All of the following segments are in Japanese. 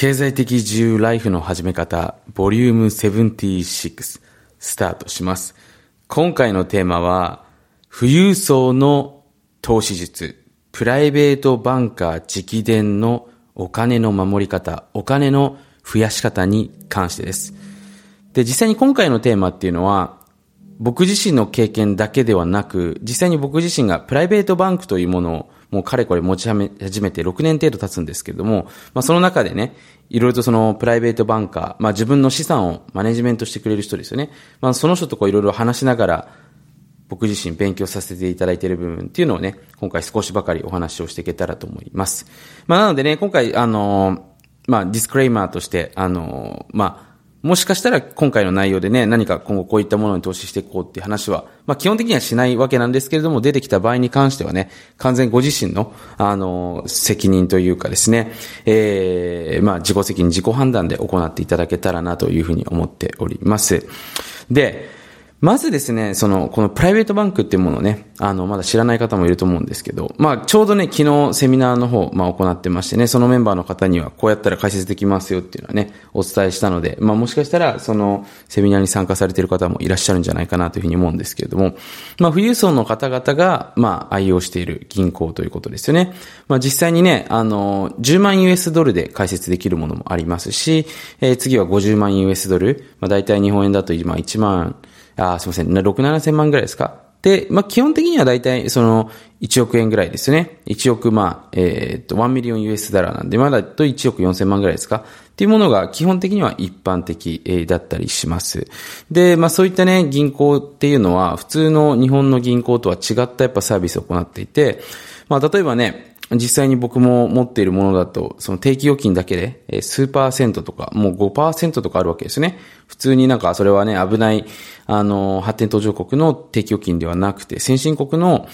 経済的自由ライフの始め方、ボリューム76、スタートします。今回のテーマは、富裕層の投資術、プライベートバンカー直伝のお金の守り方、お金の増やし方に関してです。で、実際に今回のテーマっていうのは、僕自身の経験だけではなく、実際に僕自身がプライベートバンクというものをもうかれこれ持ち始めて6年程度経つんですけれども、まあその中でね、いろいろとそのプライベートバンカー、まあ自分の資産をマネジメントしてくれる人ですよね。まあその人とこういろいろ話しながら、僕自身勉強させていただいている部分っていうのをね、今回少しばかりお話をしていけたらと思います。まあなのでね、今回あの、まあディスクレイマーとして、あの、まあもしかしたら今回の内容でね、何か今後こういったものに投資していこうっていう話は、まあ基本的にはしないわけなんですけれども、出てきた場合に関してはね、完全ご自身の、あの、責任というかですね、ええー、まあ自己責任、自己判断で行っていただけたらなというふうに思っております。で、まずですね、その、このプライベートバンクっていうものをね、あの、まだ知らない方もいると思うんですけど、まあ、ちょうどね、昨日セミナーの方、まあ、行ってましてね、そのメンバーの方には、こうやったら解説できますよっていうのはね、お伝えしたので、まあ、もしかしたら、その、セミナーに参加されている方もいらっしゃるんじゃないかなというふうに思うんですけれども、まあ、富裕層の方々が、まあ、愛用している銀行ということですよね。まあ、実際にね、あの、10万 US ドルで開設できるものもありますし、えー、次は50万 US ドル、まあ、大体日本円だと今1万、あ、すみません、6、7千万ぐらいですか？で、まあ、基本的には大体、その、1億円ぐらいですね。1億、まあ、えー、っと、1ミリオン US ダラーなんで、まあざっと1億4千万ぐらいですか？っていうものが基本的には一般的、え、だったりします。で、まあ、そういったね、銀行っていうのは、普通の日本の銀行とは違ったやっぱサービスを行っていて、まあ、例えばね、実際に僕も持っているものだと、その定期預金だけで、数パーセントとか、もう5%とかあるわけですね。普通になんかそれはね、危ない、あの、発展途上国の定期預金ではなくて、先進国の、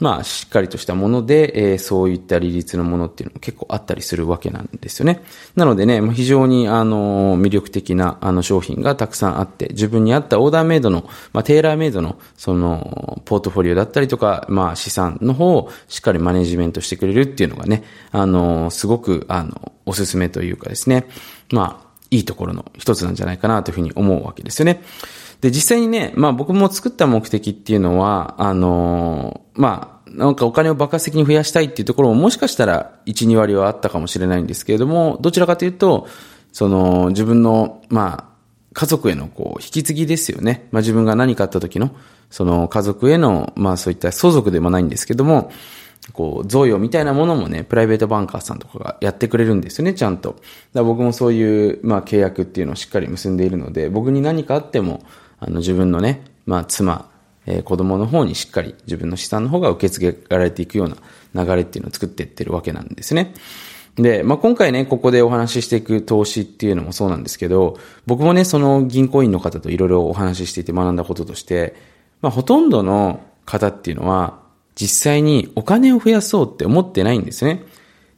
まあ、しっかりとしたもので、えー、そういった利率のものっていうのも結構あったりするわけなんですよね。なのでね、非常に、あの、魅力的な、あの、商品がたくさんあって、自分に合ったオーダーメイドの、まあ、テーラーメイドの、その、ポートフォリオだったりとか、まあ、資産の方をしっかりマネジメントしてくれるっていうのがね、あの、すごく、あの、おすすめというかですね、まあ、いいところの一つなんじゃないかなというふうに思うわけですよね。で、実際にね、まあ僕も作った目的っていうのは、あのー、まあ、なんかお金を爆発的に増やしたいっていうところももしかしたら1、2割はあったかもしれないんですけれども、どちらかというと、その自分の、まあ、家族へのこう、引き継ぎですよね。まあ自分が何かあった時の、その家族への、まあそういった相続でもないんですけども、こう、贈与みたいなものもね、プライベートバンカーさんとかがやってくれるんですよね、ちゃんと。だ僕もそういう、まあ契約っていうのをしっかり結んでいるので、僕に何かあっても、あの自分のね、まあ妻、えー、子供の方にしっかり自分の資産の方が受け継げられていくような流れっていうのを作っていってるわけなんですね。で、まあ、今回ね、ここでお話ししていく投資っていうのもそうなんですけど、僕もね、その銀行員の方といろいろお話ししていて学んだこととして、まあ、ほとんどの方っていうのは、実際にお金を増やそうって思ってないんですね。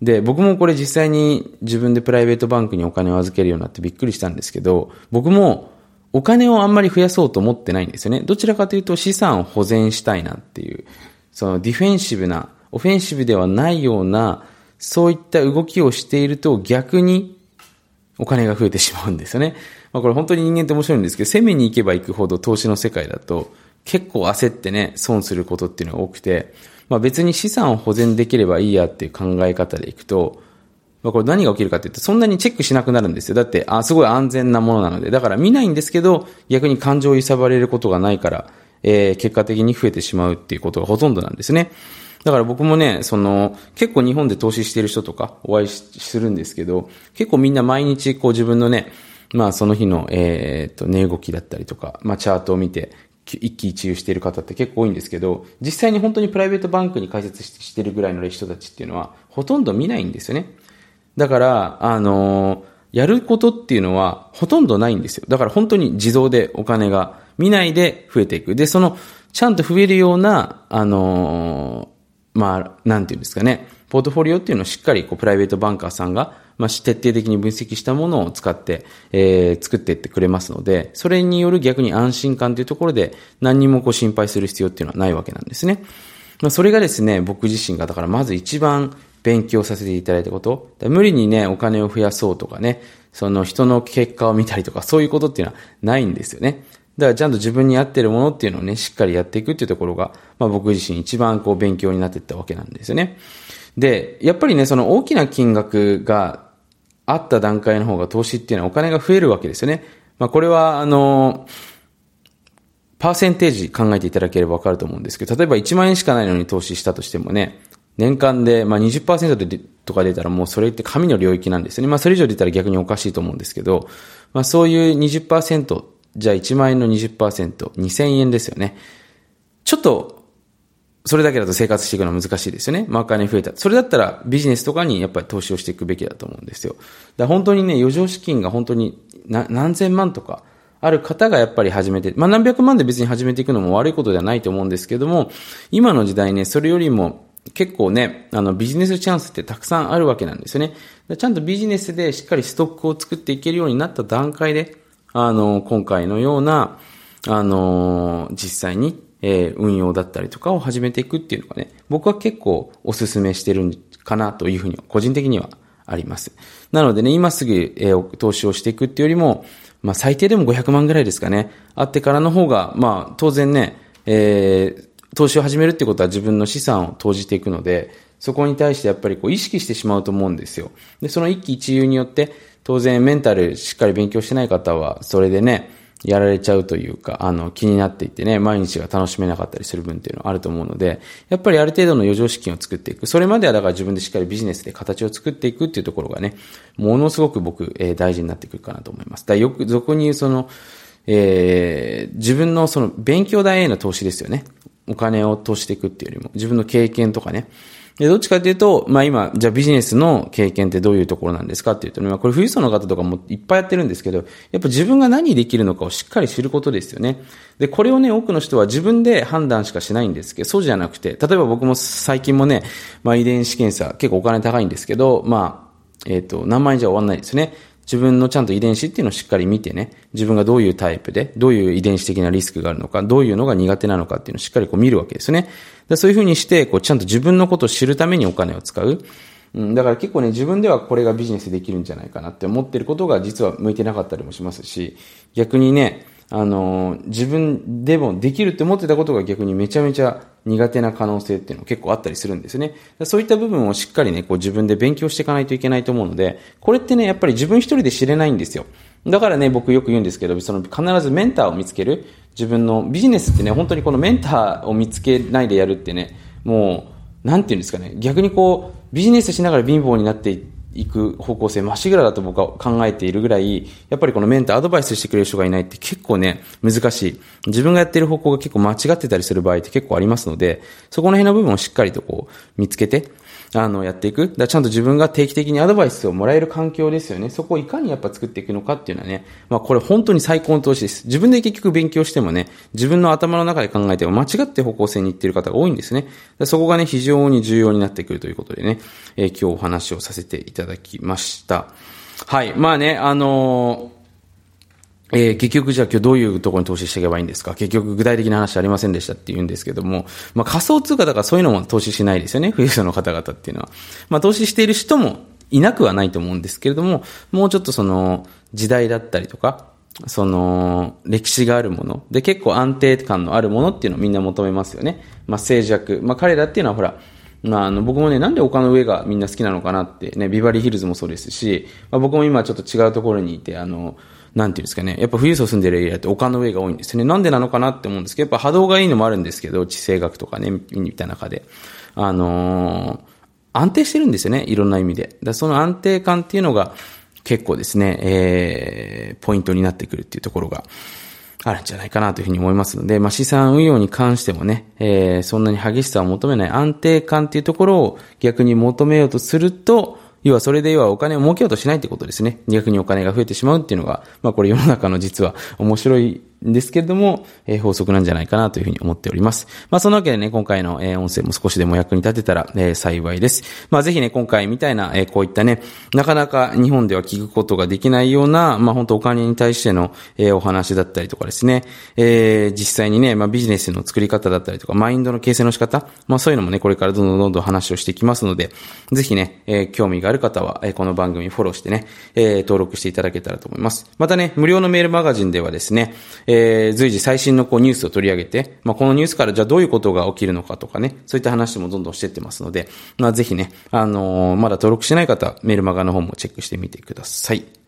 で、僕もこれ実際に自分でプライベートバンクにお金を預けるようになってびっくりしたんですけど、僕もお金をあんまり増やそうと思ってないんですよね。どちらかというと資産を保全したいなっていう、そのディフェンシブな、オフェンシブではないような、そういった動きをしていると逆にお金が増えてしまうんですよね。まあこれ本当に人間って面白いんですけど、攻めに行けば行くほど投資の世界だと結構焦ってね、損することっていうのが多くて、まあ別に資産を保全できればいいやっていう考え方でいくと、まあ、これ何が起きるかって言うと、そんなにチェックしなくなるんですよ。だって、あ、すごい安全なものなので。だから見ないんですけど、逆に感情を揺さばれることがないから、えー、結果的に増えてしまうっていうことがほとんどなんですね。だから僕もね、その、結構日本で投資してる人とかお会いするんですけど、結構みんな毎日こう自分のね、まあその日の、えー、っと、値動きだったりとか、まあチャートを見て、一喜一憂している方って結構多いんですけど、実際に本当にプライベートバンクに開設してるぐらいの人たちっていうのは、ほとんど見ないんですよね。だから、あのやることっていうのはほとんどないんですよ。だから本当に自動でお金が見ないで増えていく。で、その、ちゃんと増えるような、あのまあ、なんていうんですかね、ポートフォリオっていうのをしっかりこうプライベートバンカーさんが、まあ、徹底的に分析したものを使って、えー、作っていってくれますので、それによる逆に安心感というところで何にもこう心配する必要っていうのはないわけなんですね。まあ、それがですね、僕自身が、だからまず一番勉強させていただいたこと。無理にね、お金を増やそうとかね、その人の結果を見たりとか、そういうことっていうのはないんですよね。だからちゃんと自分に合ってるものっていうのをね、しっかりやっていくっていうところが、まあ僕自身一番こう勉強になっていったわけなんですよね。で、やっぱりね、その大きな金額があった段階の方が投資っていうのはお金が増えるわけですよね。まあこれは、あの、パーセンテージ考えていただければわかると思うんですけど、例えば1万円しかないのに投資したとしてもね、年間で、まあ20%でとか出たらもうそれって神の領域なんですよね。まあそれ以上出たら逆におかしいと思うんですけど、まあそういう20%、じゃあ1万円の20%、2000円ですよね。ちょっとそれだけだと生活していくのは難しいですよね。マーカーに増えた。それだったらビジネスとかにやっぱり投資をしていくべきだと思うんですよ。だ本当にね、余剰資金が本当に何千万とかある方がやっぱり始めて、まあ何百万で別に始めていくのも悪いことではないと思うんですけども、今の時代ね、それよりも結構ね、あのビジネスチャンスってたくさんあるわけなんですよね。ちゃんとビジネスでしっかりストックを作っていけるようになった段階で、あの、今回のような、あの、実際にえー、運用だったりとかを始めていくっていうのがね、僕は結構お勧めしてるんかなというふうに個人的にはあります。なのでね、今すぐ、えー、投資をしていくっていうよりも、まあ最低でも500万ぐらいですかね。あってからの方が、まあ当然ね、えー、投資を始めるってことは自分の資産を投じていくので、そこに対してやっぱりこう意識してしまうと思うんですよ。で、その一喜一憂によって、当然メンタルしっかり勉強してない方は、それでね、やられちゃうというか、あの、気になっていてね、毎日が楽しめなかったりする分っていうのはあると思うので、やっぱりある程度の余剰資金を作っていく。それまではだから自分でしっかりビジネスで形を作っていくっていうところがね、ものすごく僕、えー、大事になってくるかなと思います。だよく、俗に言うその、えー、自分のその勉強代への投資ですよね。お金を投資していくっていうよりも、自分の経験とかね、で、どっちかっていうと、まあ今、じゃあビジネスの経験ってどういうところなんですかっていうと、ねまあこれ富裕層の方とかもいっぱいやってるんですけど、やっぱ自分が何できるのかをしっかり知ることですよね。で、これをね、多くの人は自分で判断しかしないんですけど、そうじゃなくて、例えば僕も最近もね、まあ遺伝子検査結構お金高いんですけど、まあ、えっ、ー、と、何万円じゃ終わんないですよね。自分のちゃんと遺伝子っていうのをしっかり見てね、自分がどういうタイプで、どういう遺伝子的なリスクがあるのか、どういうのが苦手なのかっていうのをしっかりこう見るわけですね。でそういうふうにして、こうちゃんと自分のことを知るためにお金を使う。うん、だから結構ね、自分ではこれがビジネスできるんじゃないかなって思ってることが実は向いてなかったりもしますし、逆にね、あの、自分でもできるって思ってたことが逆にめちゃめちゃ苦手な可能性っていうの結構あったりするんですね。そういった部分をしっかりね、こう自分で勉強していかないといけないと思うので、これってね、やっぱり自分一人で知れないんですよ。だからね、僕よく言うんですけど、その必ずメンターを見つける。自分のビジネスってね、本当にこのメンターを見つけないでやるってね、もう、なんていうんですかね、逆にこう、ビジネスしながら貧乏になっていって、行く方向性まっしぐらだと僕は考えているぐらい、やっぱりこのメンターアドバイスしてくれる人がいないって結構ね、難しい。自分がやってる方向が結構間違ってたりする場合って結構ありますので、そこの辺の部分をしっかりとこう見つけて、あの、やっていく。だちゃんと自分が定期的にアドバイスをもらえる環境ですよね。そこをいかにやっぱ作っていくのかっていうのはね、まあこれ本当に最高の投資です。自分で結局勉強してもね、自分の頭の中で考えても間違って方向性に行ってる方が多いんですね。そこがね、非常に重要になってくるということでね、えー、今日お話をさせていただきました。はい。まあね、あのーえー、結局じゃあ今日どういうところに投資していけばいいんですか？結局具体的な話ありませんでしたって言うんですけども、まあ仮想通貨だからそういうのも投資しないですよね。富裕層の方々っていうのは。まあ投資している人もいなくはないと思うんですけれども、もうちょっとその時代だったりとか、その歴史があるもの。で結構安定感のあるものっていうのをみんな求めますよね。まあ静寂。まあ彼らっていうのはほら、まあ、あの、僕もね、なんで丘の上がみんな好きなのかなってね、ビバリーヒルズもそうですし、まあ、僕も今ちょっと違うところにいて、あの、なんていうんですかね、やっぱ富裕層住んでるエリアって丘の上が多いんですね。なんでなのかなって思うんですけど、やっぱ波動がいいのもあるんですけど、地政学とかね、みたいな中で。あのー、安定してるんですよね、いろんな意味で。だその安定感っていうのが結構ですね、えー、ポイントになってくるっていうところがあるんじゃないかなというふうに思いますので、まあ、資産運用に関してもね、えー、そんなに激しさを求めない安定感っていうところを逆に求めようとすると、要はそれで要はお金を儲けようとしないってことですね。逆にお金が増えてしまうっていうのが、まあこれ世の中の実は面白いですけれども、えー、法則なんじゃないかなというふうに思っております。まあ、そのわけでね、今回の、えー、音声も少しでも役に立てたら、えー、幸いです。まあ、ぜひね、今回みたいな、えー、こういったね、なかなか日本では聞くことができないような、まあ、本当お金に対しての、えー、お話だったりとかですね、えー、実際にね、まあ、ビジネスの作り方だったりとか、マインドの形成の仕方、まあ、そういうのもね、これからどんどんどんどん話をしていきますので、ぜひね、えー、興味がある方は、えー、この番組フォローしてね、えー、登録していただけたらと思います。またね、無料のメールマガジンではですね、えー、え随時最新のこうニュースを取り上げて、まあ、このニュースからじゃあどういうことが起きるのかとかね、そういった話もどんどんしてってますので、まあ、ぜひね、あのー、まだ登録してない方、メールマガの方もチェックしてみてください。